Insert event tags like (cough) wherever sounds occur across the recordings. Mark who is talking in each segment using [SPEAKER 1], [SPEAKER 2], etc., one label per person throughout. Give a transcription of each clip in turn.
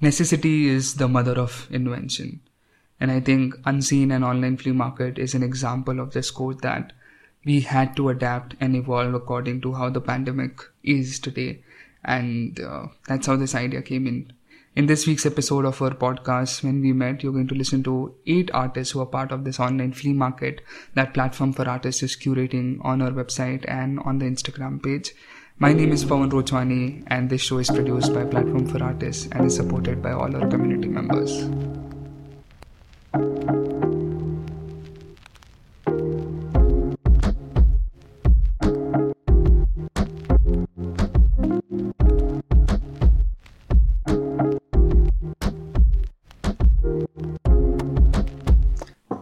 [SPEAKER 1] necessity is the mother of invention. And I think Unseen and Online Flea Market is an example of this quote that we had to adapt and evolve according to how the pandemic is today. And uh, that's how this idea came in. In this week's episode of our podcast, When We Met, you're going to listen to eight artists who are part of this online flea market that Platform for Artists is curating on our website and on the Instagram page. My name is Pawan Rochwani, and this show is produced by Platform for Artists and is supported by all our community members.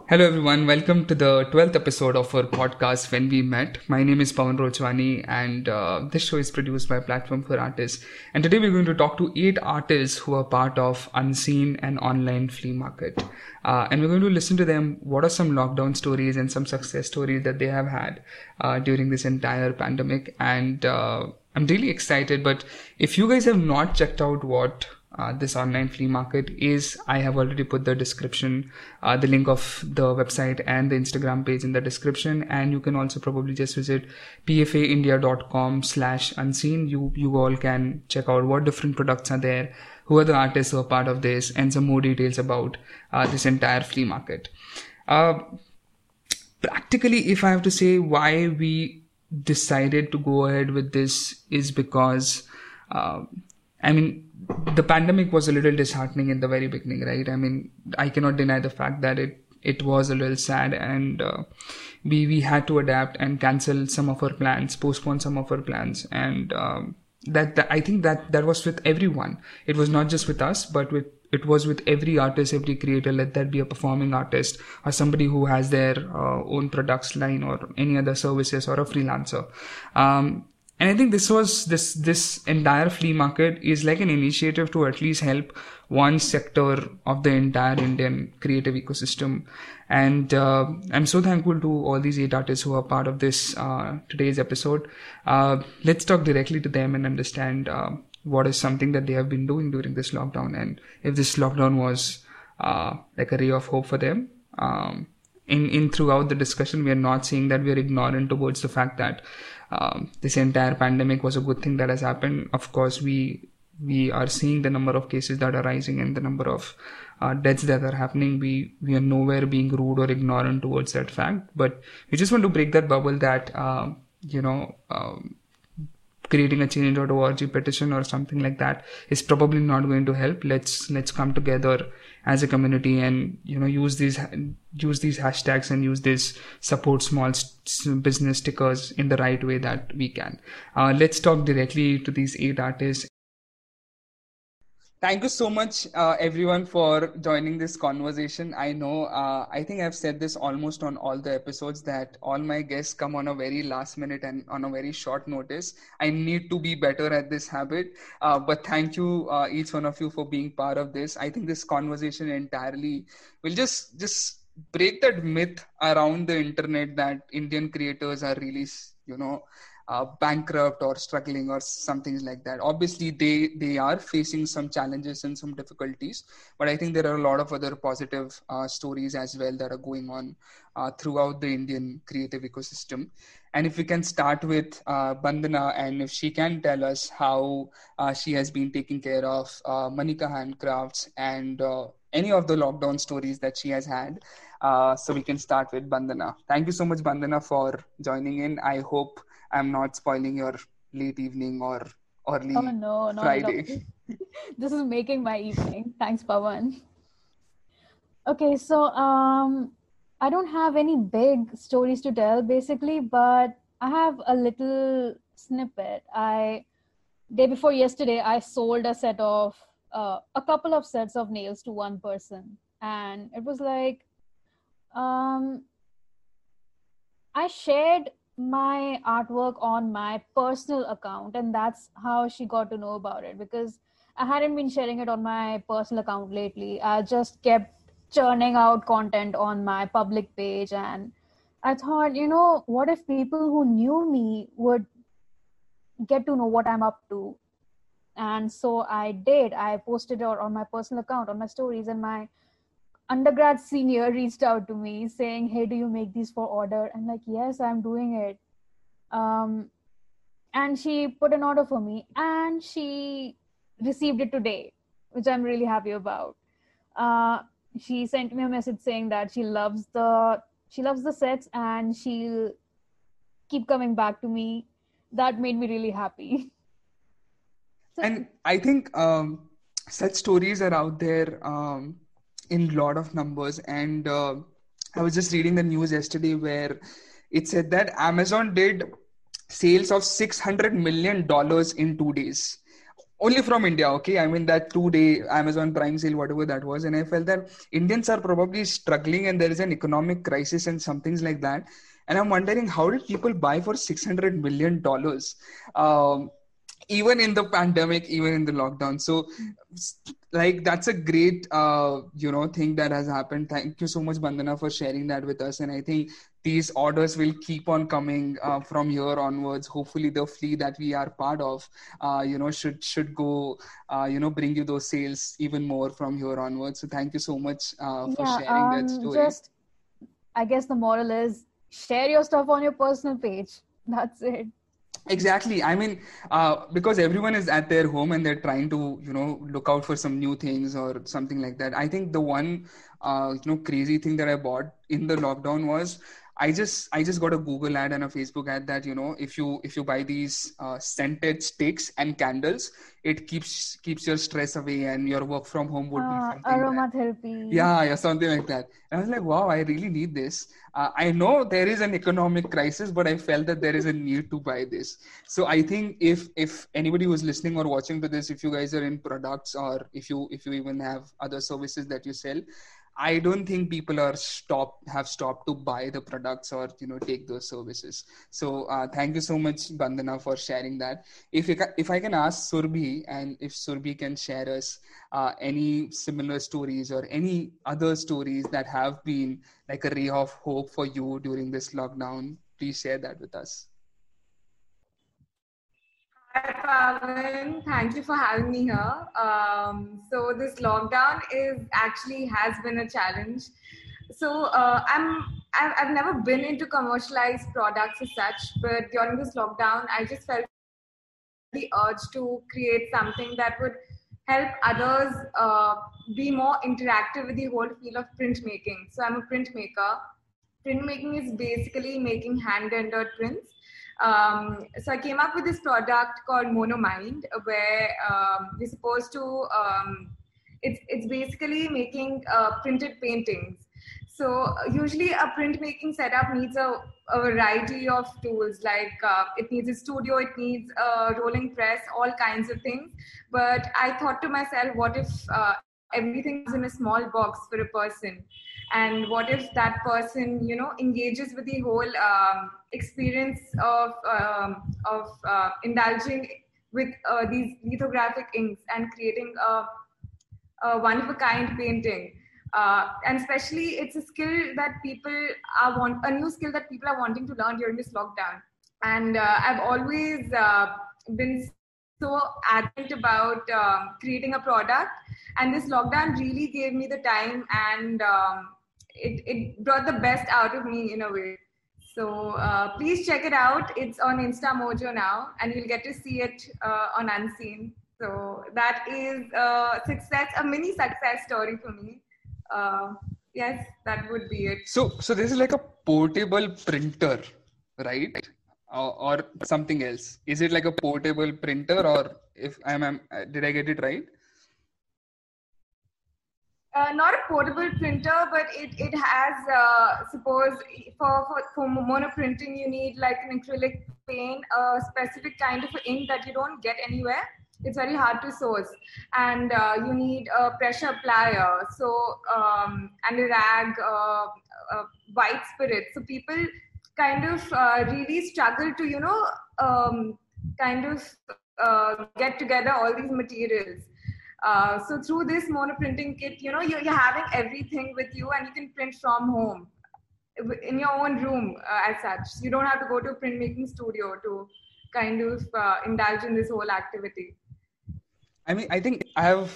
[SPEAKER 1] Hello everyone, welcome to the 12th episode of our podcast When We Met. My name is Pawan Rochwani and uh, this show is produced by Platform for Artists. And today we're going to talk to eight artists who are part of Unseen and Online Flea Market. Uh, and we're going to listen to them what are some lockdown stories and some success stories that they have had uh, during this entire pandemic. And uh, I'm really excited, but if you guys have not checked out what uh, this online flea market is i have already put the description uh, the link of the website and the instagram page in the description. And you can also probably just visit pfaindia.com slash unseen. You you all can check out what different products are there who are the artists who are part of this and some more details about uh, this entire flea market. Uh, practically if i have to say why we decided to go ahead with this is because uh, I mean, the pandemic was a little disheartening in the very beginning, right? I mean, I cannot deny the fact that it it was a little sad, and uh, we we had to adapt and cancel some of our plans, postpone some of our plans, and um, that, that I think that that was with everyone. It was not just with us, but with it was with every artist, every creator, let that be a performing artist or somebody who has their uh, own products line or any other services or a freelancer. Um, and i think this was this this entire flea market is like an initiative to at least help one sector of the entire indian creative ecosystem. And uh, i'm so thankful to all these eight artists who are part of this uh, today's episode. Uh, let's talk directly to them and understand uh, what is something that they have been doing during this lockdown. And if this lockdown was uh, like a ray of hope for them um, in in throughout the discussion we are not saying that we are ignorant towards the fact that um, this entire pandemic was a good thing that has happened. Of course, we we are seeing the number of cases that are rising and the number of uh, deaths that are happening. We we are nowhere being rude or ignorant towards that fact, but we just want to break that bubble that uh, you know. Um, creating a change.org petition or something like that is probably not going to help let's let's come together as a community and you know use these use these hashtags and use this support small business stickers in the right way that we can. Uh, let's talk directly to these eight artists thank you so much uh, everyone for joining this conversation. I know uh, i think i've said this almost on all the episodes that all my guests come on a very last minute and on a very short notice. I need to be better at this habit. Uh, but thank you uh, each one of you for being part of this. I think this conversation entirely will just just break that myth around the internet that indian creators are really you know uh, bankrupt or struggling or something like that. Obviously they they are facing some challenges and some difficulties but i think there are a lot of other positive uh, stories as well that are going on uh, throughout the indian creative ecosystem. And if we can start with uh, bandana and if she can tell us how uh, she has been taking care of uh, manika handcrafts and any of the lockdown stories that she has had so we can start with bandana thank you so much bandana for joining in. I hope I'm not spoiling your late evening or early oh, no, no, Friday.
[SPEAKER 2] No. (laughs) this is making my evening. Thanks, Pawan. Okay, so um, I don't have any big stories to tell basically, but I have a little snippet. I day before yesterday, I sold a set of uh, a couple of sets of nails to one person, and it was like um, I shared my artwork on my personal account and that's how she got to know about it because i hadn't been sharing it on my personal account lately. I just kept churning out content on my public page and i thought you know what if people who knew me would get to know what i'm up to? And so i did. I posted it on my personal account on my stories and my undergrad senior reached out to me saying hey do you make these for order? I'm like yes i'm doing it. Um, and she put an order for me and she received it today which i'm really happy about. Uh, she sent me a message saying that she loves the she loves the sets and she'll keep coming back to me. That made me really happy. (laughs)
[SPEAKER 1] So, and i think um, such stories are out there um, in lot of numbers. And uh, i was just reading the news yesterday where it said that amazon did sales of 600 million dollars in 2 days. Only from india okay? I mean that 2 day amazon prime sale whatever that was. And i felt that indians are probably struggling and there is an economic crisis and some things like that. And i'm wondering how did people buy for 600 million dollars? Um, even in the pandemic even in the lockdown. So like that's a great uh, you know thing that has happened. Thank you so much bandana for sharing that with us. And i think these orders will keep on coming uh, from here onwards. Hopefully the fleet that we are part of uh, you know should should go uh, you know bring you those sales even more from here onwards. So thank you so much uh, for yeah, sharing um, that story.
[SPEAKER 2] just i guess the moral is share your stuff on your personal page. (laughs) That's it
[SPEAKER 1] exactly. I mean uh, because everyone is at their home and they're trying to you know look out for some new things or something like that. I think the one uh, you know crazy thing that i bought in the lockdown was I just I just got a Google ad and a Facebook ad that you know if you if you buy these uh, scented sticks and candles, it keeps keeps your stress away and your work from home would be
[SPEAKER 2] something aromatherapy.
[SPEAKER 1] That, yeah, yeah, something like that. And I was like, wow, I really need this. Uh, I know there is an economic crisis, but I felt that there is a need to buy this. So I think if if anybody who's listening or watching to this, if you guys are in products or if you if you even have other services that you sell, I don't think people are stop have stopped to buy the products or you know take those services. So uh, thank you so much, Bandana, for sharing that. If you if I can ask Surbhi and if Surbhi can share us uh, any similar stories or any other stories that have been like a ray of hope for you during this lockdown, please share that with us.
[SPEAKER 3] Hi, Pawan. Thank you for having me here. Um, so this lockdown is actually has been a challenge. So uh, I'm I've, never been into commercialized products as such, but during this lockdown, I just felt the urge to create something that would help others uh, be more interactive with the whole field of printmaking. So I'm a printmaker. Printmaking is basically making hand rendered prints um, so I came up with this product called Monomind, where um, we're supposed to. Um, it's it's basically making uh, printed paintings. So usually a printmaking setup needs a, a variety of tools. Like uh, it needs a studio, it needs a rolling press, all kinds of things. But I thought to myself, what if uh, everything is in a small box for a person? And what if that person you know engages with the whole um, experience of um, of uh, indulging with uh, these lithographic inks and creating a, a one of a kind painting? Uh, and especially it's a skill that people are want a new skill that people are wanting to learn during this lockdown. And uh, i've always uh, been so adamant about um, creating a product. And this lockdown really gave me the time and um, it, it brought the best out of me in a way. So uh, please check it out. It's on Insta Mojo now, and you'll get to see it uh, on Unseen. So that is a success, a mini success story for me. Uh, yes, that would be it.
[SPEAKER 1] So, so this is like a portable printer, right? Or, or something else? Is it like a portable printer, or if I'm, I'm did I get it right?
[SPEAKER 3] Uh, not a portable printer, but it, it has, uh, suppose for, for, for mono printing, you need like an acrylic paint, a specific kind of ink that you don't get anywhere. It's very hard to source. And uh, you need a pressure plier, so, um, and a rag, uh, white spirit. So people kind of uh, really struggle to, you know, um, kind of uh, get together all these materials. Uh, so through this monoprinting kit, you know, you're, you're, having everything with you and you can print from home in your own room uh, as such. You don't have to go to a printmaking studio to kind of uh, indulge in this whole activity.
[SPEAKER 1] I mean, I think I have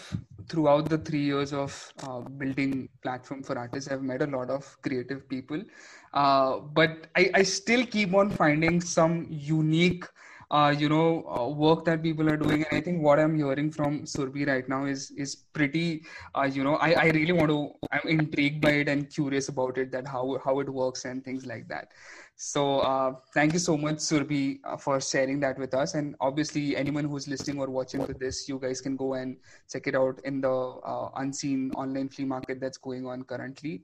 [SPEAKER 1] throughout the three years of uh, building platform for artists, I've met a lot of creative people, uh, but I, I still keep on finding some unique uh, you know uh, work that people are doing. And i think what i'm hearing from surbhi right now is is pretty uh, you know I, I really want to i'm intrigued by it and curious about it that how how it works and things like that. So uh, thank you so much surbhi uh, for sharing that with us. And obviously anyone who's listening or watching to this you guys can go and check it out in the uh, unseen online flea market that's going on currently.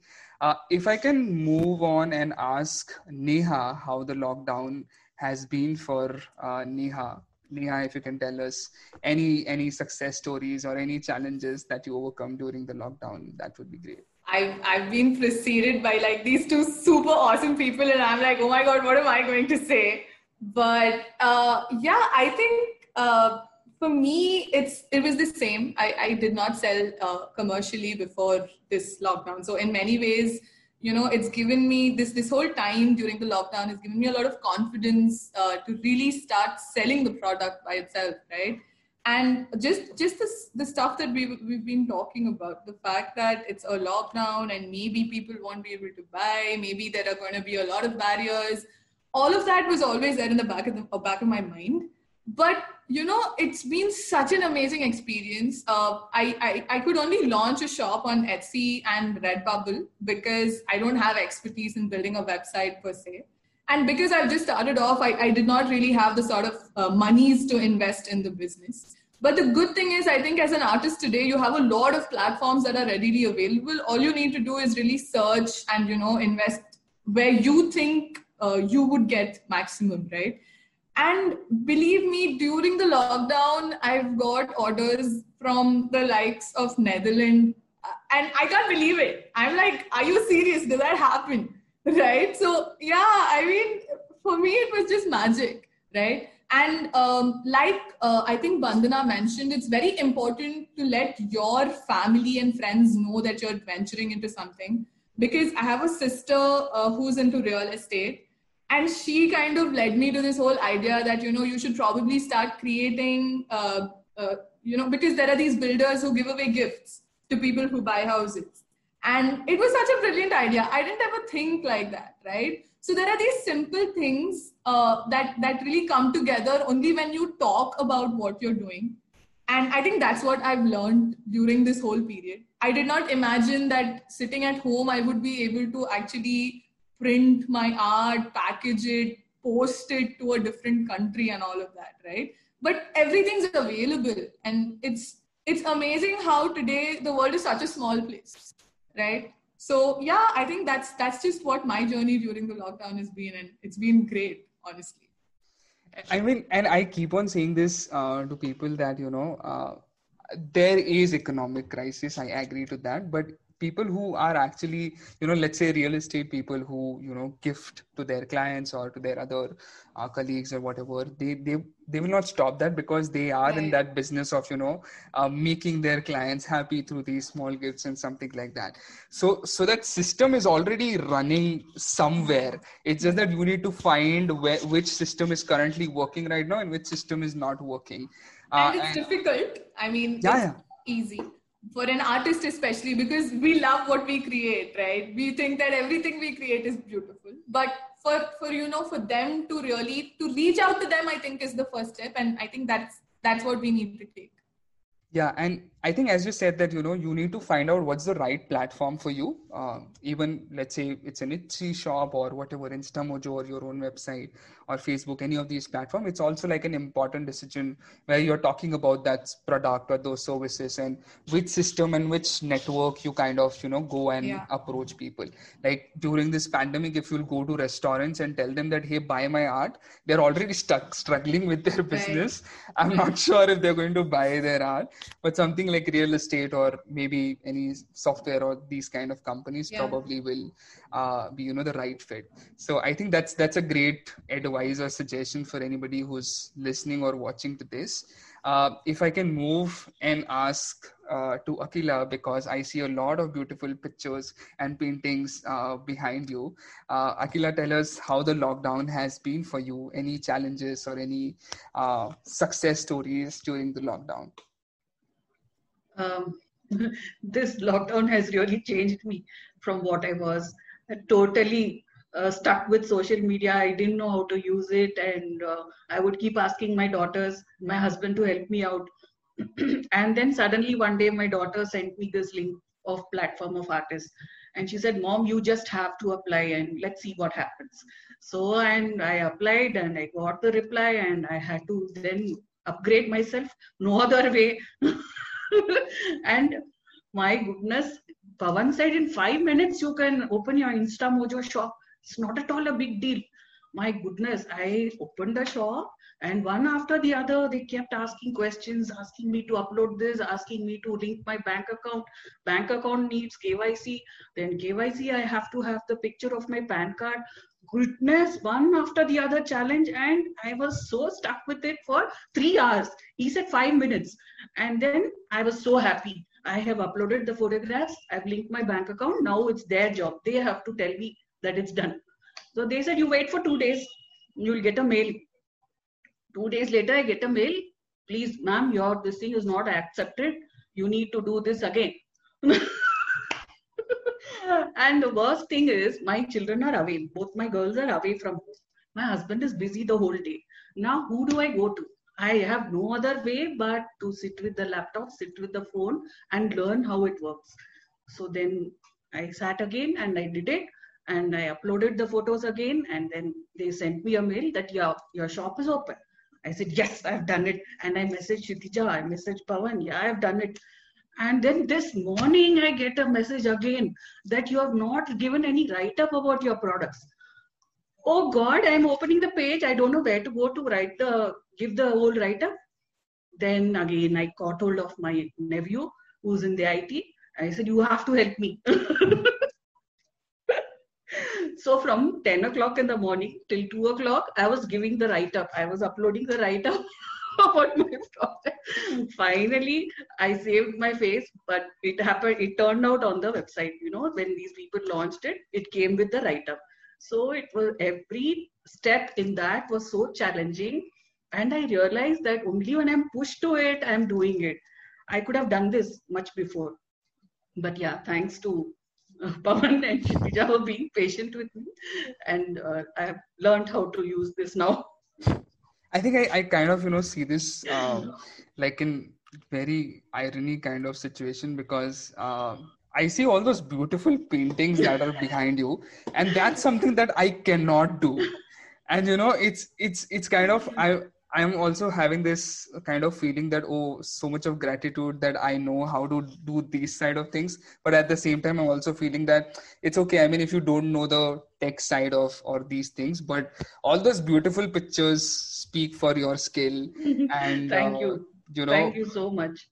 [SPEAKER 1] If i can move on and ask neha how the lockdown has been for uh, Neha. Neha, if you can tell us any any success stories or any challenges that you overcome during the lockdown, that would be great.
[SPEAKER 4] I've I've been preceded by like these two super awesome people, and I'm like, oh my god, what am I going to say? But uh, yeah, I think uh, for me, it's it was the same. I, I did not sell uh, commercially before this lockdown, so in many ways you know it's given me this this whole time during the lockdown has given me a lot of confidence uh, to really start selling the product by itself right? And just just this the stuff that we we've been talking about the fact that it's a lockdown and maybe people won't be able to buy maybe there are going to be a lot of barriers all of that was always there in the back of the back of my mind but you know it's been such an amazing experience. Uh, I, I, I could only launch a shop on etsy and redbubble because i don't have expertise in building a website per se. And because i've just started off i, I did not really have the sort of uh, monies to invest in the business. But the good thing is i think as an artist today you have a lot of platforms that are readily available. All you need to do is really search and you know invest where you think uh, you would get maximum right and believe me, during the lockdown, I've got orders from the likes of Netherlands, and I can't believe it. I'm like, are you serious? Did that happen? (laughs) Right? So yeah, I mean, for me, it was just magic, right? And um, like uh, I think Bandana mentioned, it's very important to let your family and friends know that you're venturing into something. Because I have a sister uh, who's into real estate, and she kind of led me to this whole idea that you know you should probably start creating uh, uh, you know because there are these builders who give away gifts to people who buy houses. And it was such a brilliant idea. I didn't ever think like that right? So there are these simple things uh, that that really come together only when you talk about what you're doing. And i think that's what i've learned during this whole period. I did not imagine that sitting at home i would be able to actually print my art, package it, post it to a different country and all of that, right? But everything's available and it's it's amazing how today the world is such a small place, right? So yeah, I think that's that's just what my journey during the lockdown has been, and it's been great, honestly.
[SPEAKER 1] I mean, and I keep on saying this uh, to people that you know uh, there is economic crisis. I agree to that, but people who are actually you know let's say real estate people who you know gift to their clients or to their other uh, colleagues or whatever they they they will not stop that because they are right. in that business of you know uh, making their clients happy through these small gifts and something like that. So so that system is already running somewhere. It's just that you need to find where which system is currently working right now and which system is not working.
[SPEAKER 4] Uh, and it's and, difficult. I mean yeah, yeah. easy for an artist especially because we love what we create right? We think that everything we create is beautiful. But for for you know for them to really to reach out to them i think is the first step. And i think that's that's what we need to take.
[SPEAKER 1] Yeah and i think as you said that you know you need to find out what's the right platform for you uh, even let's say it's an etsy shop or whatever instamojo or your own website or facebook any of these platforms it's also like an important decision where you're talking about that product or those services and which system and which network you kind of you know go and yeah. approach people like during this pandemic if you'll go to restaurants and tell them that hey buy my art they're already stuck struggling with their business right. i'm not (laughs) sure if they're going to buy their art but something like real estate or maybe any software or these kind of companies yeah. probably will uh, be you know the right fit. So i think that's that's a great advice or suggestion for anybody who's listening or watching to this. Uh, if i can move and ask uh, to akila because i see a lot of beautiful pictures and paintings uh, behind you. Uh, akila tell us how the lockdown has been for you. Any challenges or any uh, success stories during the lockdown
[SPEAKER 5] um, (laughs) this lockdown has really changed me from what I was. totally uh, stuck with social media. I didn't know how to use it, and uh, I would keep asking my daughters, my husband, to help me out. (clears throat) and then suddenly one day, my daughter sent me this link of platform of artists, and she said, "Mom, you just have to apply, and let's see what happens." So, and I applied, and I got the reply, and I had to then upgrade myself. No (laughs) other way. (laughs) and my goodness, Pawan said in five minutes you can open your Insta Mojo shop. It's not at all a big deal. My goodness, I opened the shop and one after the other they kept asking questions, asking me to upload this, asking me to link my bank account. Bank account needs KYC. Then KYC, I have to have the picture of my PAN card goodness one after the other challenge and i was so stuck with it for three hours. He said five minutes. And then i was so happy. I have uploaded the photographs. I've linked my bank account. Now it's their job. They have to tell me that it's done. So they said you wait for two days. You'll get a mail. Two days later i get a mail. Please ma'am your this thing is not accepted. You need to do this again (laughs) and the worst thing is my children are away. Both my girls are away from home. My husband is busy the whole day. Now who do I go to? I have no other way but to sit with the laptop, sit with the phone and learn how it works. So then I sat again and I did it and I uploaded the photos again and then they sent me a mail that your, your shop is open. I said, yes, I've done it. And I messaged Shitija, I messaged Pawan, yeah, I've done it. And then this morning, I get a message again that you have not given any write up about your products. Oh God, I'm opening the page. I don't know where to go to write the, give the whole write up. Then again, I caught hold of my nephew who's in the IT. I said, You have to help me. (laughs) so from 10 o'clock in the morning till 2 o'clock, I was giving the write up. I was uploading the write up (laughs) (laughs) about my project. Finally, I saved my face, but it happened, it turned out on the website. You know, when these people launched it, it came with the write up. So it was every step in that was so challenging. And I realized that only when I'm pushed to it, I'm doing it. I could have done this much before. But yeah, thanks to uh, (laughs) Pawan and Shitija for being patient with me. And uh, I have learned how to use this now.
[SPEAKER 1] I think I, I kind of you know see this um, like in very irony kind of situation because uh, I see all those beautiful paintings that are behind you, and that's something that I cannot do. And you know, it's it's it's kind of I I'm also having this kind of feeling that oh, so much of gratitude that I know how to do these side of things. But at the same time, I'm also feeling that it's okay. I mean, if you don't know the tech side of or these things, but all those beautiful pictures speak for your skill. (laughs) And
[SPEAKER 5] thank uh, you
[SPEAKER 1] you know
[SPEAKER 5] thank you so much.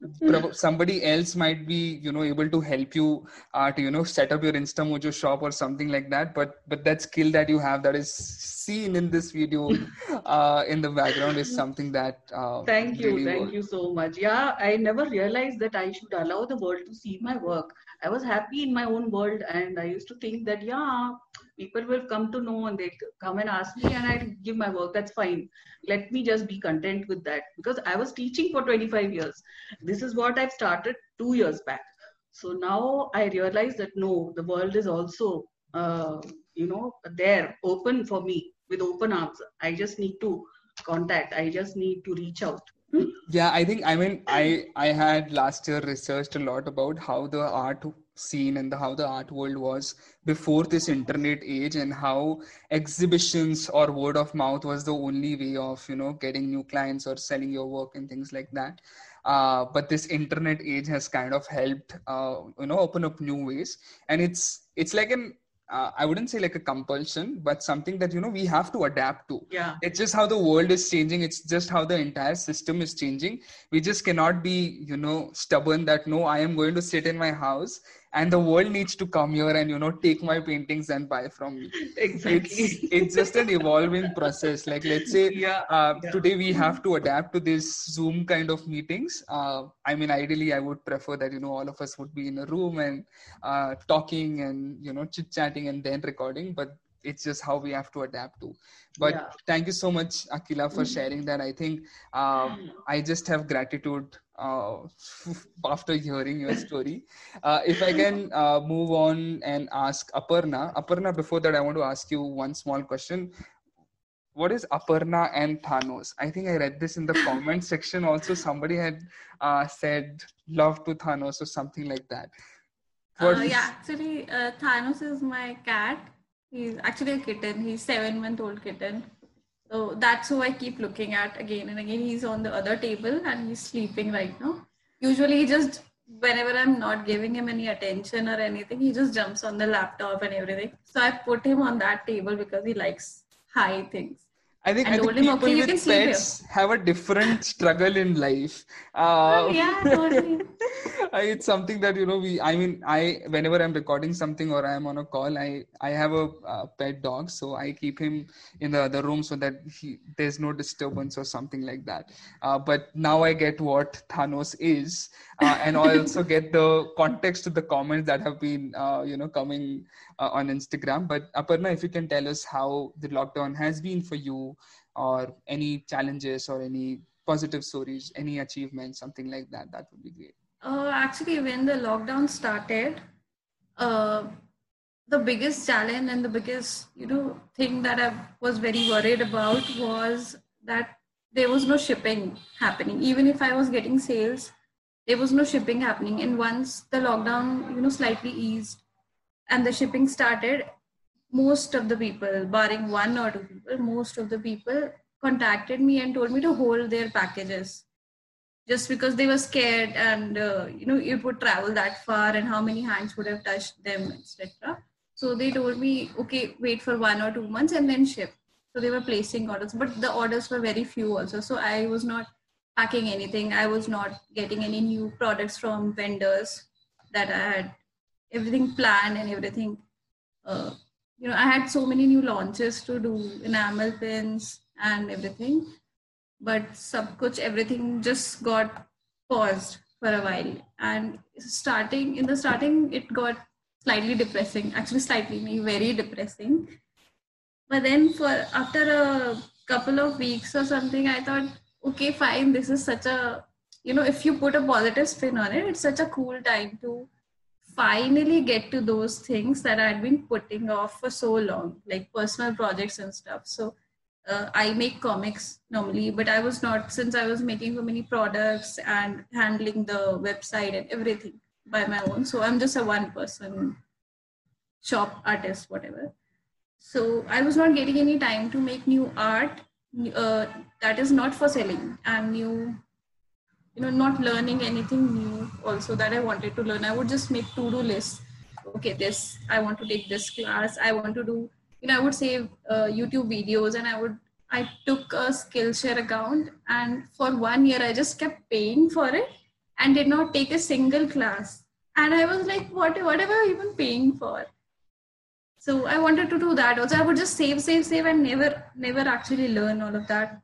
[SPEAKER 1] Somebody else might be you know able to help you uh, to you know set up your instamojo shop or something like that but but that skill that you have that is seen in this video (laughs) uh, in the background is something that uh,
[SPEAKER 5] thank you really thank you so much. Yeah i never realized that i should allow the world to see my work. I was happy in my own world and i used to think that yeah people will come to know and they come and ask me and I give my work. That's fine. Let me just be content with that because I was teaching for 25 years. This is what I've started two years back. So now I realize that no, the world is also, uh, you know, there, open for me with open arms. I just need to contact. I just need to reach out.
[SPEAKER 1] yeah, I think I mean I I had last year researched a lot about how the art scene and the, how the art world was before this internet age and how exhibitions or word of mouth was the only way of you know getting new clients or selling your work and things like that uh, but this internet age has kind of helped uh, you know open up new ways and it's it's like an uh, I wouldn't say like a compulsion, but something that you know we have to adapt to.
[SPEAKER 5] Yeah,
[SPEAKER 1] it's just how the world is changing. It's just how the entire system is changing. We just cannot be you know stubborn that no, I am going to sit in my house and the world needs to come here and you know take my paintings and buy from me.
[SPEAKER 5] Exactly.
[SPEAKER 1] It's, it's just an evolving process. Like let's say
[SPEAKER 5] yeah,
[SPEAKER 1] uh,
[SPEAKER 5] yeah.
[SPEAKER 1] today we have to adapt to this zoom kind of meetings. Uh, i mean ideally i would prefer that you know all of us would be in a room and uh, talking and you know chit chatting and then recording. But it's just how we have to adapt to but
[SPEAKER 5] Yeah.
[SPEAKER 1] thank you so much akila for sharing that i think uh, i just have gratitude uh, (laughs) after hearing your story uh, if i can uh, move on and ask aparna aparna before that i want to ask you one small question what is Aparna and Thanos? I think I read this in the comment (laughs) section. Also, somebody had uh, said love to Thanos or something like that. What
[SPEAKER 6] Uh, yeah, actually, uh, Thanos is my cat. He's actually a kitten. He's seven month old kitten. So that's who I keep looking at again and again. He's on the other table and he's sleeping right now. Usually, he just whenever I'm not giving him any attention or anything, he just jumps on the laptop and everything. So I put him on that table because he likes high things.
[SPEAKER 1] I think,
[SPEAKER 6] I
[SPEAKER 1] I think people
[SPEAKER 6] "Okay, you can
[SPEAKER 1] with pets have a different struggle in life. Uh,
[SPEAKER 6] Oh, yeah, totally. (laughs)
[SPEAKER 1] It's something that you know we i mean i whenever i'm recording something or i'm on a call i i have a uh, pet dog so i keep him in the other room so that he there's no disturbance or something like that uh, but now i get what thanos is uh, and i also (laughs) get the context to the comments that have been uh, you know coming uh, on instagram but aparna if you can tell us how the lockdown has been for you or any challenges or any positive stories any achievements something like that that would be great
[SPEAKER 6] Uh, actually, when the lockdown started, uh, the biggest challenge and the biggest, you know, thing that I was very worried about was that there was no shipping happening. Even if I was getting sales, there was no shipping happening. And once the lockdown, you know, slightly eased and the shipping started, most of the people, barring one or two people, most of the people contacted me and told me to hold their packages. Just because they were scared and uh, you know it would travel that far and how many hands would have touched them etc so they told me okay wait for one or two months and then ship. So they were placing orders but the orders were very few also. So i was not packing anything. I was not getting any new products from vendors that i had everything planned and everything. Uh, you know i had so many new launches to do enamel pins and everything. But sub everything just got paused for a while. And starting in the starting it got slightly depressing actually slightly me very depressing. But then for after a couple of weeks or something i thought okay fine this is such a you know if you put a positive spin on it it's such a cool time to finally get to those things that i'd been putting off for so long like personal projects and stuff so uh, I make comics normally, but I was not since I was making so many products and handling the website and everything by my own. So I'm just a one person shop artist, whatever. So I was not getting any time to make new art uh, that is not for selling and new, you know, not learning anything new also that I wanted to learn. I would just make to do lists. Okay, this, I want to take this class, I want to do you know, I would save uh, YouTube videos and I would, I took a Skillshare account and for one year I just kept paying for it and did not take a single class. And I was like, what, what am I even paying for? So I wanted to do that. Also, I would just save, save, save and never, never actually learn all of that.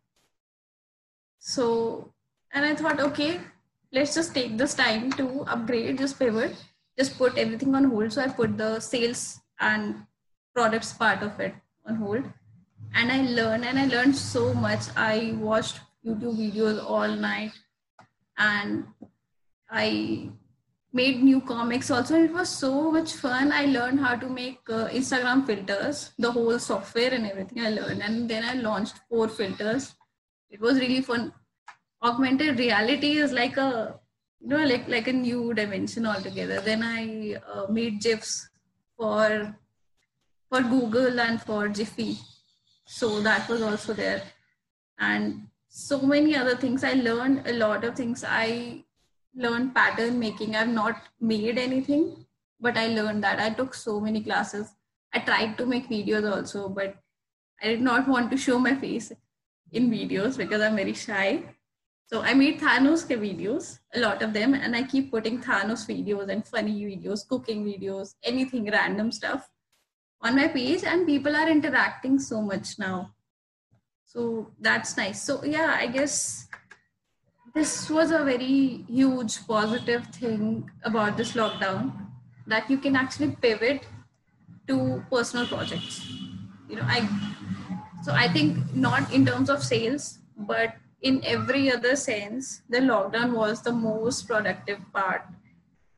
[SPEAKER 6] So, and I thought, okay, let's just take this time to upgrade, just pivot, just put everything on hold. So I put the sales and products part of it on hold. And i learned and i learned so much. I watched youtube videos all night. And i made new comics also. It was so much fun. I learned how to make uh, instagram filters the whole software and everything i learned. And then i launched four filters. It was really fun augmented reality is like a you know like like a new dimension altogether then i uh, made gifs for for Google and for Giphy. So that was also there. And so many other things. I learned a lot of things. I learned pattern making. I've not made anything, but I learned that. I took so many classes. I tried to make videos also, but I did not want to show my face in videos because I'm very shy. So I made Thanos videos, a lot of them, and I keep putting Thanos videos and funny videos, cooking videos, anything random stuff on my page and people are interacting so much now. So that's nice. So yeah i guess this was a very huge positive thing about this lockdown that you can actually pivot to personal projects. You know i so i think not in terms of sales but in every other sense the lockdown was the most productive part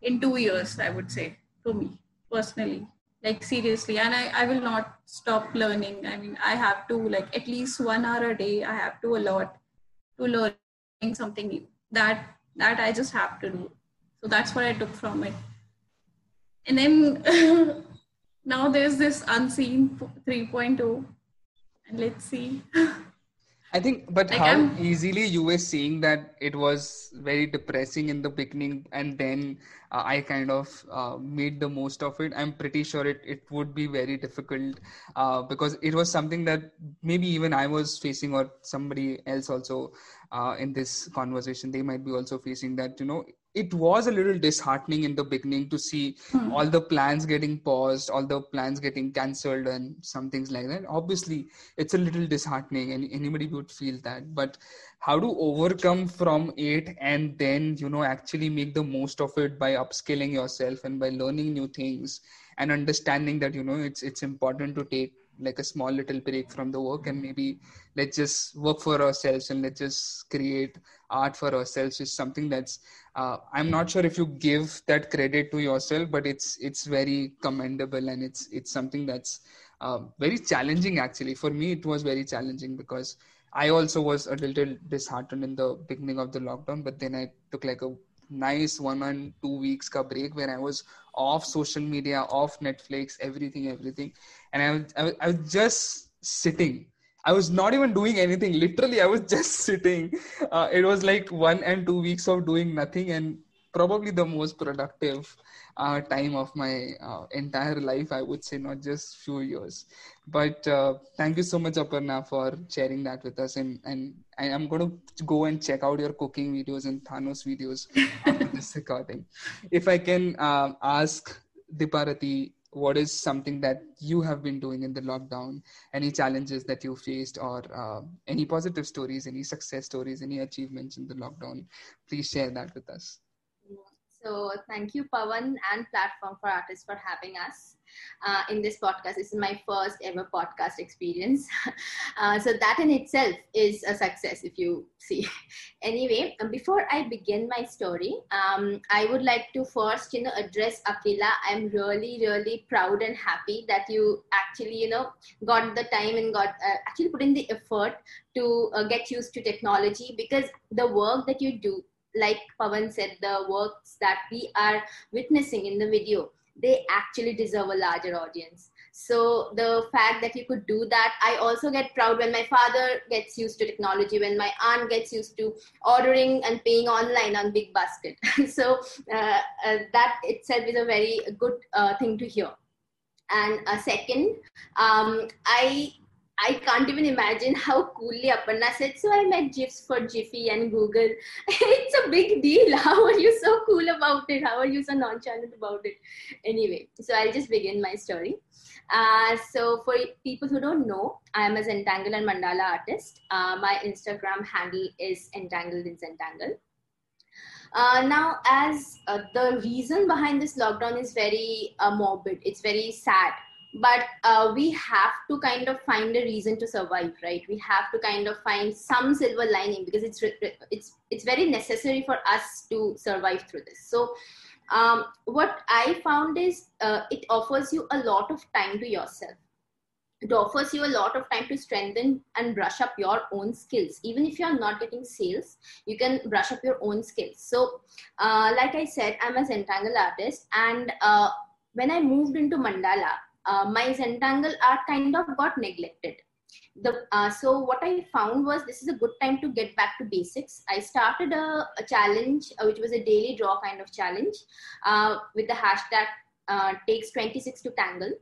[SPEAKER 6] in two years i would say to me personally. Like seriously. And I, I will not stop learning. I mean i have to like at least one hour a day i have to allot to learning something new. That that i just have to do. So that's what i took from it. And then (laughs) now there's this unseen 3.0 and let's see (laughs)
[SPEAKER 1] I think, but
[SPEAKER 6] Like,
[SPEAKER 1] how
[SPEAKER 6] I'm-
[SPEAKER 1] easily you were seeing that it was very depressing in the beginning, and then uh, I kind of uh, made the most of it. I'm pretty sure it, it would be very difficult uh, because it was something that maybe even I was facing, or somebody else also uh, in this conversation, they might be also facing that, you know. It was a little disheartening in the beginning to see
[SPEAKER 6] Hmm.
[SPEAKER 1] all the plans getting paused, all the plans getting cancelled, and some things like that. Obviously, it's a little disheartening and anybody would feel that but how to overcome from it and then you know actually make the most of it by upskilling yourself and by learning new things and understanding that you know it's it's important to take like a small little break from the work and maybe let's just work for ourselves and let's just create art for ourselves is something that's uh, i'm not sure if you give that credit to yourself but it's it's very commendable and it's it's something that's uh, very challenging actually. For me it was very challenging because i also was a little disheartened in the beginning of the lockdown but then i took like a nice one and two weeks ka break where i was off social media off netflix everything everything. And i was, I was, I was just sitting. I was not even doing anything. Literally i was (laughs) just sitting. Uh, it was like one and two weeks of doing nothing and probably the most productive uh, time of my uh, entire life i would say not just few years. But uh, thank you so much aparna for sharing that with us. And and I am going to go and check out your cooking videos and thanos videos after this (laughs) recording. If i can um, ask diparati what is something that you have been doing in the lockdown? Any challenges that you faced or uh, any positive stories any success stories any achievements in the lockdown? Please share that with us
[SPEAKER 7] So thank you, Pawan and Platform for Artists for having us uh, in this podcast. This is my first ever podcast experience. (laughs) Uh, so that in itself is a success, if you see. (laughs) anyway, um, before I begin my story, um, I would like to first, you know, address Akila. I'm really, really proud and happy that you actually, you know, got the time and got uh, actually put in the effort to uh, get used to technology because the work that you do like Pawan said, the works that we are witnessing in the video, they actually deserve a larger audience. So the fact that you could do that, I also get proud when my father gets used to technology, when my aunt gets used to ordering and paying online on Big Basket. (laughs) so uh, uh, that itself is a very good uh, thing to hear. And a second, um, I I can't even imagine how coolly Aparna said. So I met GIFs for Giphy and Google. (laughs) it's a big deal. (laughs) How are you so cool about it? How are you so nonchalant about it? Anyway, so I'll just begin my story. Uh, so for people who don't know, I am a Zentangle and Mandala artist. Uh, my Instagram handle is Entangled in Zentangle. Uh, now, as uh, the reason behind this lockdown is very uh, morbid, it's very sad but uh, we have to kind of find a reason to survive right? We have to kind of find some silver lining because it's it's it's very necessary for us to survive through this. So um, what i found is uh, it offers you a lot of time to yourself. It offers you a lot of time to strengthen and brush up your own skills. Even if you're not getting sales you can brush up your own skills. So uh, like i said i'm a zentangle artist and uh, when i moved into mandala uh, my Zentangle art kind of got neglected. The, uh, so what I found was this is a good time to get back to basics. I started a, a challenge, uh, which was a daily draw kind of challenge uh, with the hashtag uh, takes 26 to tangle.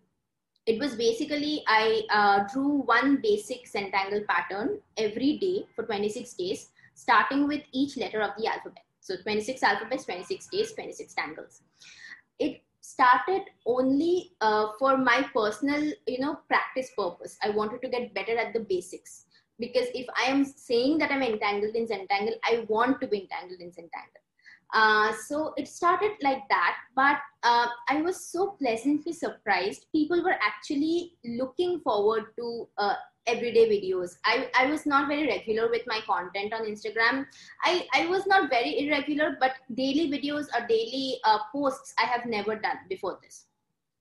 [SPEAKER 7] It was basically I uh, drew one basic Zentangle pattern every day for 26 days, starting with each letter of the alphabet. So 26 alphabets, 26 days, 26 tangles. It started only uh, for my personal you know practice purpose. I wanted to get better at the basics. Because if i am saying that i'm entangled in zentangle i want to be entangled in zentangle. Uh, so it started like that, but uh, I was so pleasantly surprised. People were actually looking forward to uh, everyday videos. I, I was not very regular with my content on Instagram. I, I was not very irregular, but daily videos or daily uh, posts I have never done before this.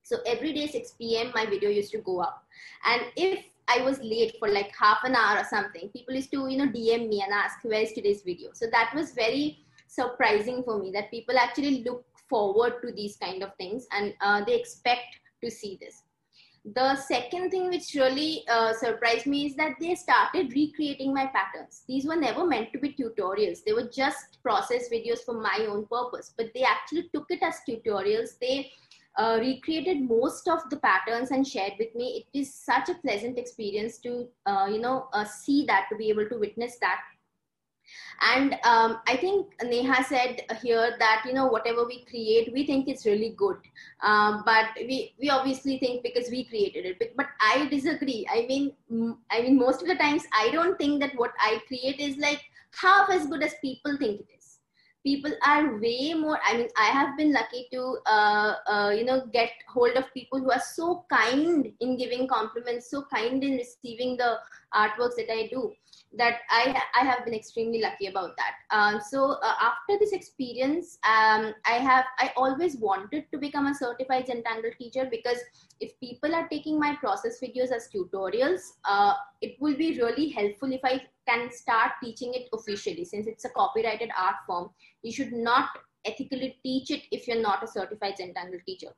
[SPEAKER 7] So every day 6 p.m. my video used to go up, and if I was late for like half an hour or something, people used to you know DM me and ask where is today's video. So that was very surprising for me that people actually look forward to these kind of things and uh, they expect to see this the second thing which really uh, surprised me is that they started recreating my patterns. These were never meant to be tutorials. They were just process videos for my own purpose. But they actually took it as tutorials. They uh, recreated most of the patterns and shared with me. It is such a pleasant experience to uh, you know uh, see that to be able to witness that and um, i think neha said here that you know whatever we create we think it's really good. Um, but we we obviously think because we created it. But, but i disagree. I mean i mean most of the times i don't think that what i create is like half as good as people think it is people are way more i mean i have been lucky to uh, uh, you know get hold of people who are so kind in giving compliments so kind in receiving the artworks that i do that I, I have been extremely lucky about that. Um, so uh, after this experience, um, I have I always wanted to become a certified Zentangle teacher because if people are taking my process videos as tutorials, uh, it will be really helpful if I can start teaching it officially. Since it's a copyrighted art form, you should not ethically teach it if you're not a certified Zentangle teacher.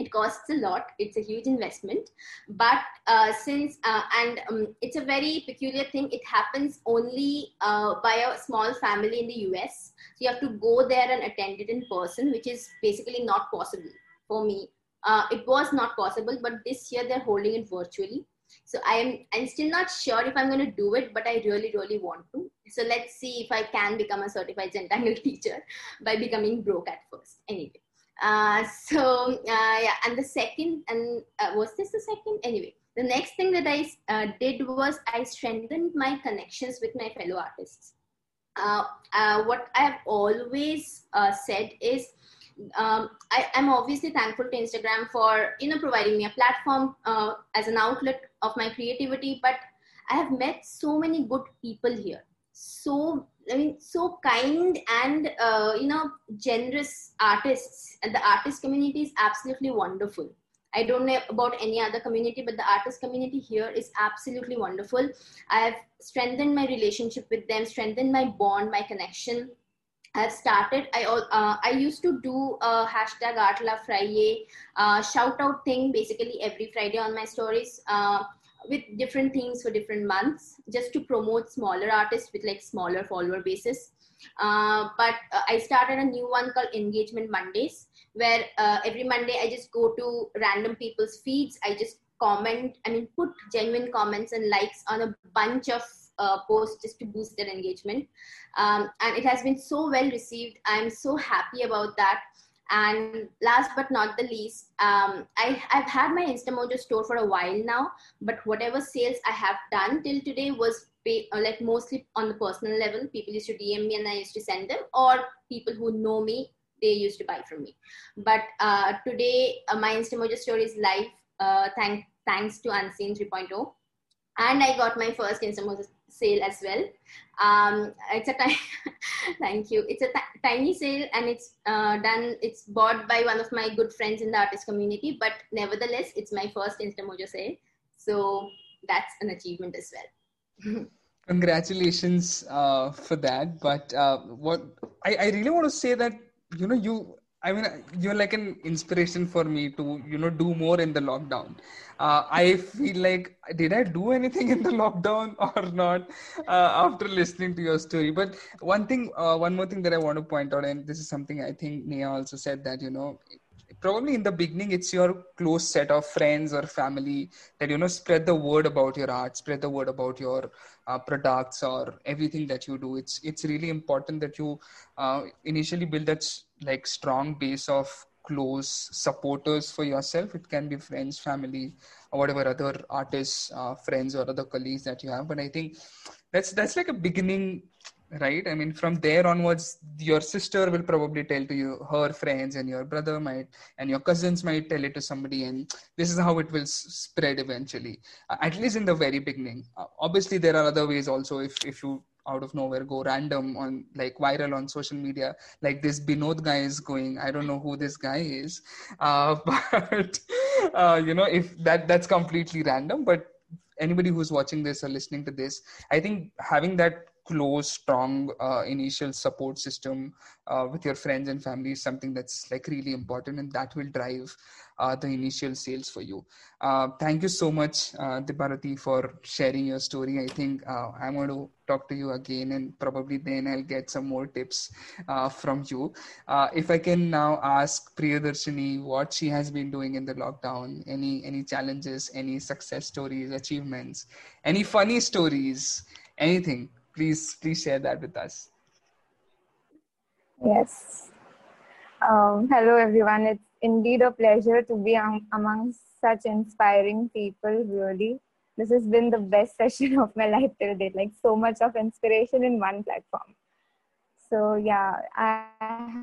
[SPEAKER 7] It costs a lot. It's a huge investment. But uh, since uh, and um, it's a very peculiar thing. It happens only uh, by a small family in the us so you have to go there and attend it in person which is basically not possible for me. Uh, it was not possible but this year they're holding it virtually so i am i'm still not sure if i'm going to do it but i really really want to so let's see if i can become a certified zentangle (laughs) teacher by becoming broke at first anyway uh, so uh, yeah, and the second, and uh, was this the second? Anyway, the next thing that I uh, did was I strengthened my connections with my fellow artists. Uh, uh, what I have always said is, um, I, am obviously thankful to Instagram for you know providing me a platform as an outlet of my creativity, but I have met so many good people here so I mean, so kind and uh, you know generous artists, and the artist community is absolutely wonderful. I don't know about any other community, but the artist community here is absolutely wonderful. I've strengthened my relationship with them, strengthened my bond, my connection. I've started. I uh, I used to do a hashtag Art Love Friday uh, shout out thing basically every Friday on my stories. Uh, with different themes for different months just to promote smaller artists with like smaller follower bases uh, but uh, i started a new one called engagement mondays where uh, every monday i just go to random people's feeds i just comment i mean put genuine comments and likes on a bunch of uh, posts just to boost their engagement um, and it has been so well received i'm so happy about that and last but not the least, um, I, I've had my Instamojo store for a while now, but whatever sales I have done till today was pay, uh, like mostly on the personal level. People used to DM me and I used to send them, or people who know me, they used to buy from me. But uh, today, uh, my Instamojo store is live uh, thank, thanks to Unseen 3.0. And I got my first Instamojo sale as well. Um, it's a tiny, (laughs) thank you. It's a t- tiny sale and it's uh, done. It's bought by one of my good friends in the artist community, but nevertheless, it's my first Instamojo sale. So that's an achievement as well. (laughs)
[SPEAKER 1] Congratulations uh, for that. But uh, what I, I really want to say that you know you I mean, you're like an inspiration for me to, you know, do more in the lockdown. Uh, I feel like, did I do anything in the lockdown (laughs) or not uh, after listening to your story? But one thing, uh, one more thing that I want to point out, and this is something I think Neha also said that, you know, probably in the beginning it's your close set of friends or family that you know spread the word about your art spread the word about your uh, products or everything that you do. It's it's really important that you uh, initially build that like strong base of close supporters for yourself. It can be friends family or whatever other artists uh, friends or other colleagues that you have. But i think that's that's like a beginning right? I mean from there onwards your sister will probably tell to you her friends and your brother might and your cousins might tell it to somebody and this is how it will spread eventually at least in the very beginning. Obviously there are other ways also if if you out of nowhere go random on like viral on social media like this binod guy is going i don't know who this guy is (laughs) uh, but uh, you know if that that's completely random but anybody who's watching this or listening to this i think having that close strong uh, initial support system uh, with your friends and family is something that's like really important and that will drive uh, the initial sales for you. Uh, thank you so much uh, for sharing your story. I think uh, i'm going to talk to you again and probably then i'll get some more tips uh, from you. If i can now ask priyadarshini what she has been doing in the lockdown any any challenges any success stories achievements any funny stories anything please please share that with us.
[SPEAKER 8] Yes. Um, hello everyone. It's indeed a pleasure to be among such inspiring people really. This has been the best (laughs) session of my life till date like so much of inspiration in one platform. So yeah I,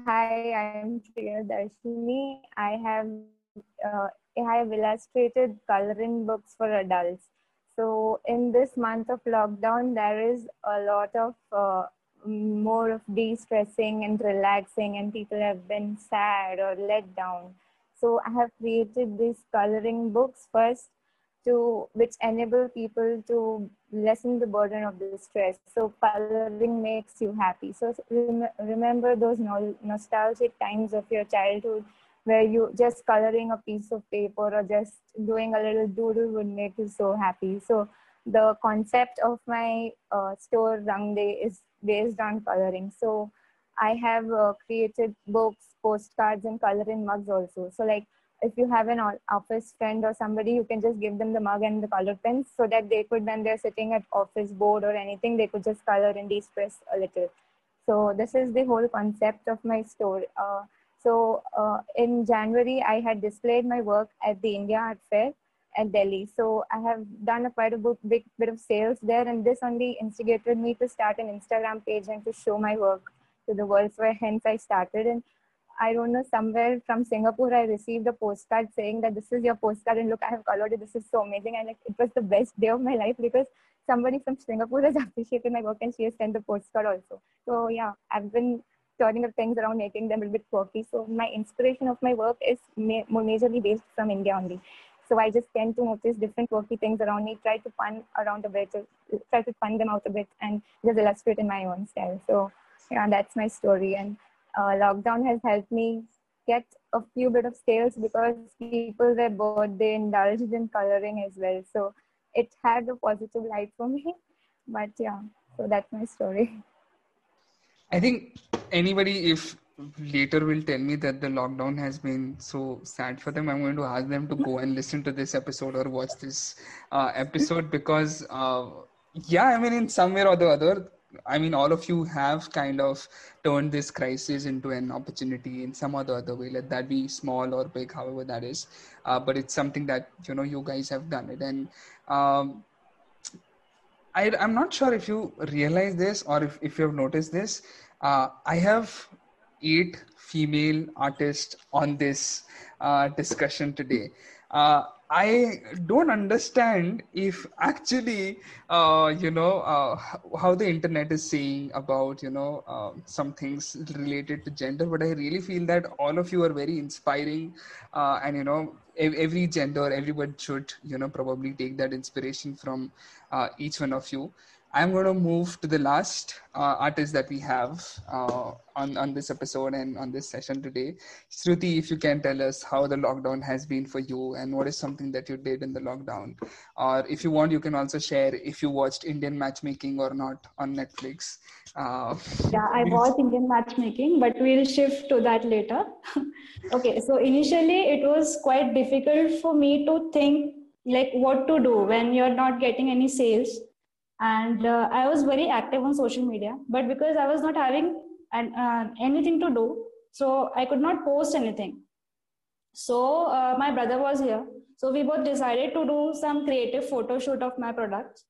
[SPEAKER 8] hi i'm Priyadarshini. i have uh, i have illustrated coloring books for adults so in this month of lockdown, there is a lot of uh, more of de-stressing and relaxing, and people have been sad or let down. So I have created these coloring books first to which enable people to lessen the burden of the stress. So coloring makes you happy. So rem- remember those no- nostalgic times of your childhood where you just coloring a piece of paper or just doing a little doodle would make you so happy. So the concept of my uh, store Rang Day is based on coloring. So I have uh, created books, postcards, and coloring mugs also. So like if you have an office friend or somebody, you can just give them the mug and the color pens so that they could, when they're sitting at office board or anything, they could just color and de-stress a little. So this is the whole concept of my store. Uh, so uh, in January, I had displayed my work at the India Art Fair at Delhi. So I have done a quite a big bit of sales there, and this only instigated me to start an Instagram page and to show my work to the world. So hence I started, and I don't know somewhere from Singapore I received a postcard saying that this is your postcard, and look, I have colored it. This is so amazing, and like, it was the best day of my life because somebody from Singapore has (laughs) appreciated my work and she has sent the postcard also. So yeah, I've been turning up things around, making them a little bit quirky. So my inspiration of my work is ma- majorly based from India only. So I just tend to notice different quirky things around me, try to fun around a bit, try to fun them out a bit, and just illustrate in my own style. So yeah, that's my story. And uh, lockdown has helped me get a few bit of sales because people were bored, they indulged in coloring as well. So it had a positive light for me. (laughs) But yeah, so that's my story.
[SPEAKER 1] I think anybody, if later will tell me that the lockdown has been so sad for them, I'm going to ask them to go and listen to this episode or watch this uh, episode because, uh, yeah, I mean, in some way or the other, I mean, all of you have kind of turned this crisis into an opportunity in some other other way. Let that be small or big, however that is. Uh, but it's something that you know you guys have done it, and um, I, I'm not sure if you realize this or if, if you have noticed this. Uh, I have eight female artists on this uh, discussion today. Uh, I don't understand if actually, uh, you know, uh, how the internet is saying about, you know, uh, some things related to gender, but I really feel that all of you are very inspiring uh, and, you know, every gender, everyone should, you know, probably take that inspiration from uh, each one of you. I'm going to move to the last uh, artist that we have uh, on, on this episode and on this session today. Shruti, if you can tell us how the lockdown has been for you and what is something that you did in the lockdown. Or if you want, you can also share if you watched Indian matchmaking or not on Netflix. Uh,
[SPEAKER 9] yeah, I watched Indian matchmaking, but we'll shift to that later. (laughs) okay, so initially it was quite difficult for me to think like what to do when you're not getting any sales and uh, i was very active on social media but because i was not having an, uh, anything to do so i could not post anything so uh, my brother was here so we both decided to do some creative photo shoot of my products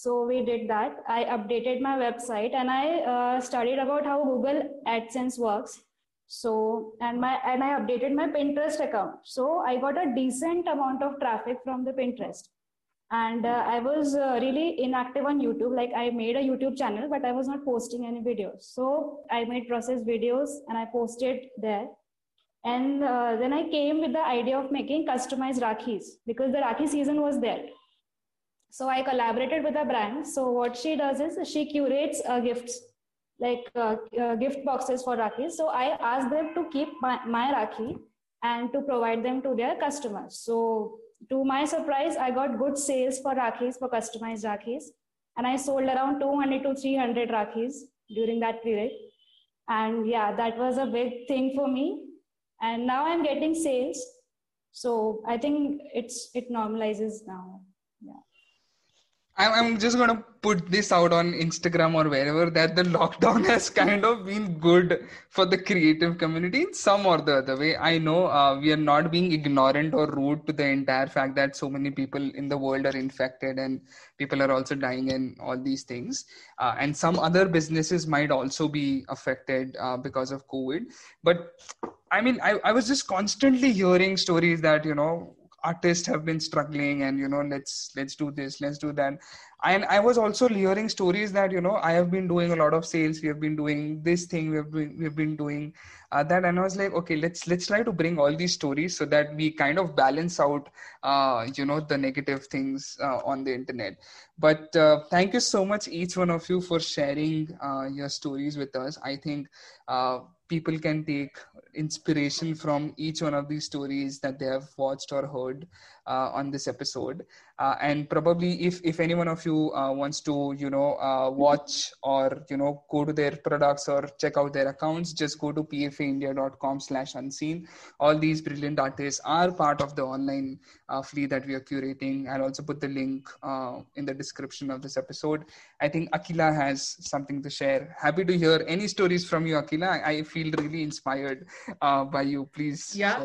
[SPEAKER 3] So we did that. I updated my website and I uh, studied about how Google AdSense works. So and my and I updated my Pinterest account. So I got a decent amount of traffic from the Pinterest and uh, i was uh, really inactive on youtube. Like i made a youtube channel but i was not posting any videos. So i made process videos and i posted there. And uh, then i came with the idea of making customized rakhis because the rakhi season was there. So i collaborated with a brand. So what she does is she curates uh, gifts like uh, uh, gift boxes for rakhis. So i asked them to keep my, my rakhi and to provide them to their customers. So to my surprise, I got good sales for Rakhis, for customized Rakhis. And I sold around 200 to 300 Rakhis during that period. And yeah, that was a big thing for me. And now I'm getting sales. So I think it's it normalizes now.
[SPEAKER 1] I'm just going to put this out on Instagram or wherever that the lockdown (laughs) has kind of been good for the creative community in some or the other way. I know uh, we are not being ignorant or rude to the entire fact that so many people in the world are infected and people are also dying and all these things. Uh, and some other businesses might also be affected uh, because of COVID. But I mean, I, I was just constantly hearing stories that, you know, artists have been struggling and you know let's let's do this let's do that. And i was also hearing stories that you know i have been doing a lot of sales we have been doing this thing we have been we've been doing uh, that. And i was like okay let's let's try to bring all these stories so that we kind of balance out uh, you know the negative things uh, on the internet. But uh, thank you so much each one of you for sharing uh, your stories with us. I think uh, people can take inspiration from each one of these stories that they have watched or heard uh, on this episode. Uh, and probably if if any one of you uh, wants to you know uh, watch or you know go to their products or check out their accounts just go to pfaindia.com slash unseen. All these brilliant artists are part of the online uh, fleet that we are curating. I'll also put the link uh, in the description of this episode. I think akila has something to share. Happy to hear any stories from you akila. I feel really inspired Uh, by you please
[SPEAKER 5] yeah.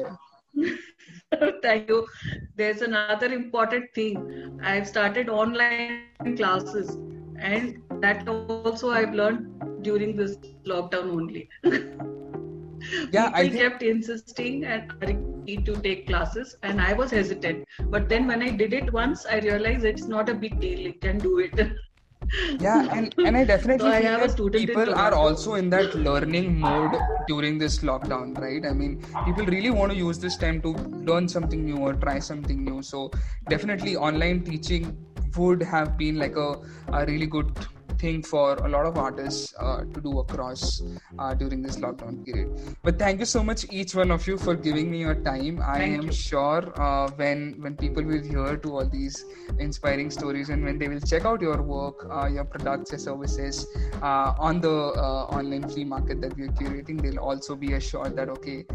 [SPEAKER 5] (laughs) Thank you. There's another important thing. I've started online classes, and that also I've learned during this lockdown only. (laughs) yeah, People I think... kept insisting and need to take classes, and I was hesitant. But then when I did it once, I realized it's not a big deal. You can do it. (laughs)
[SPEAKER 1] yeah and and i definitely so I that people are also in that learning mode during this lockdown right? I mean people really want to use this time to learn something new or try something new. So definitely online teaching would have been like a, a really good thing for a lot of artists uh, to do across uh, during this lockdown period. But thank you so much, each one of you, for giving me your time. I thank am you. sure uh, when when people will hear to all these inspiring stories and when they will check out your work, uh, your products, your services uh, on the uh, online flea market that we are curating, they'll also be assured that okay,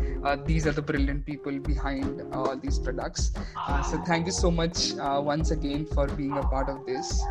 [SPEAKER 1] these are the brilliant people behind all these products. so thank you so much once again for being a part of this.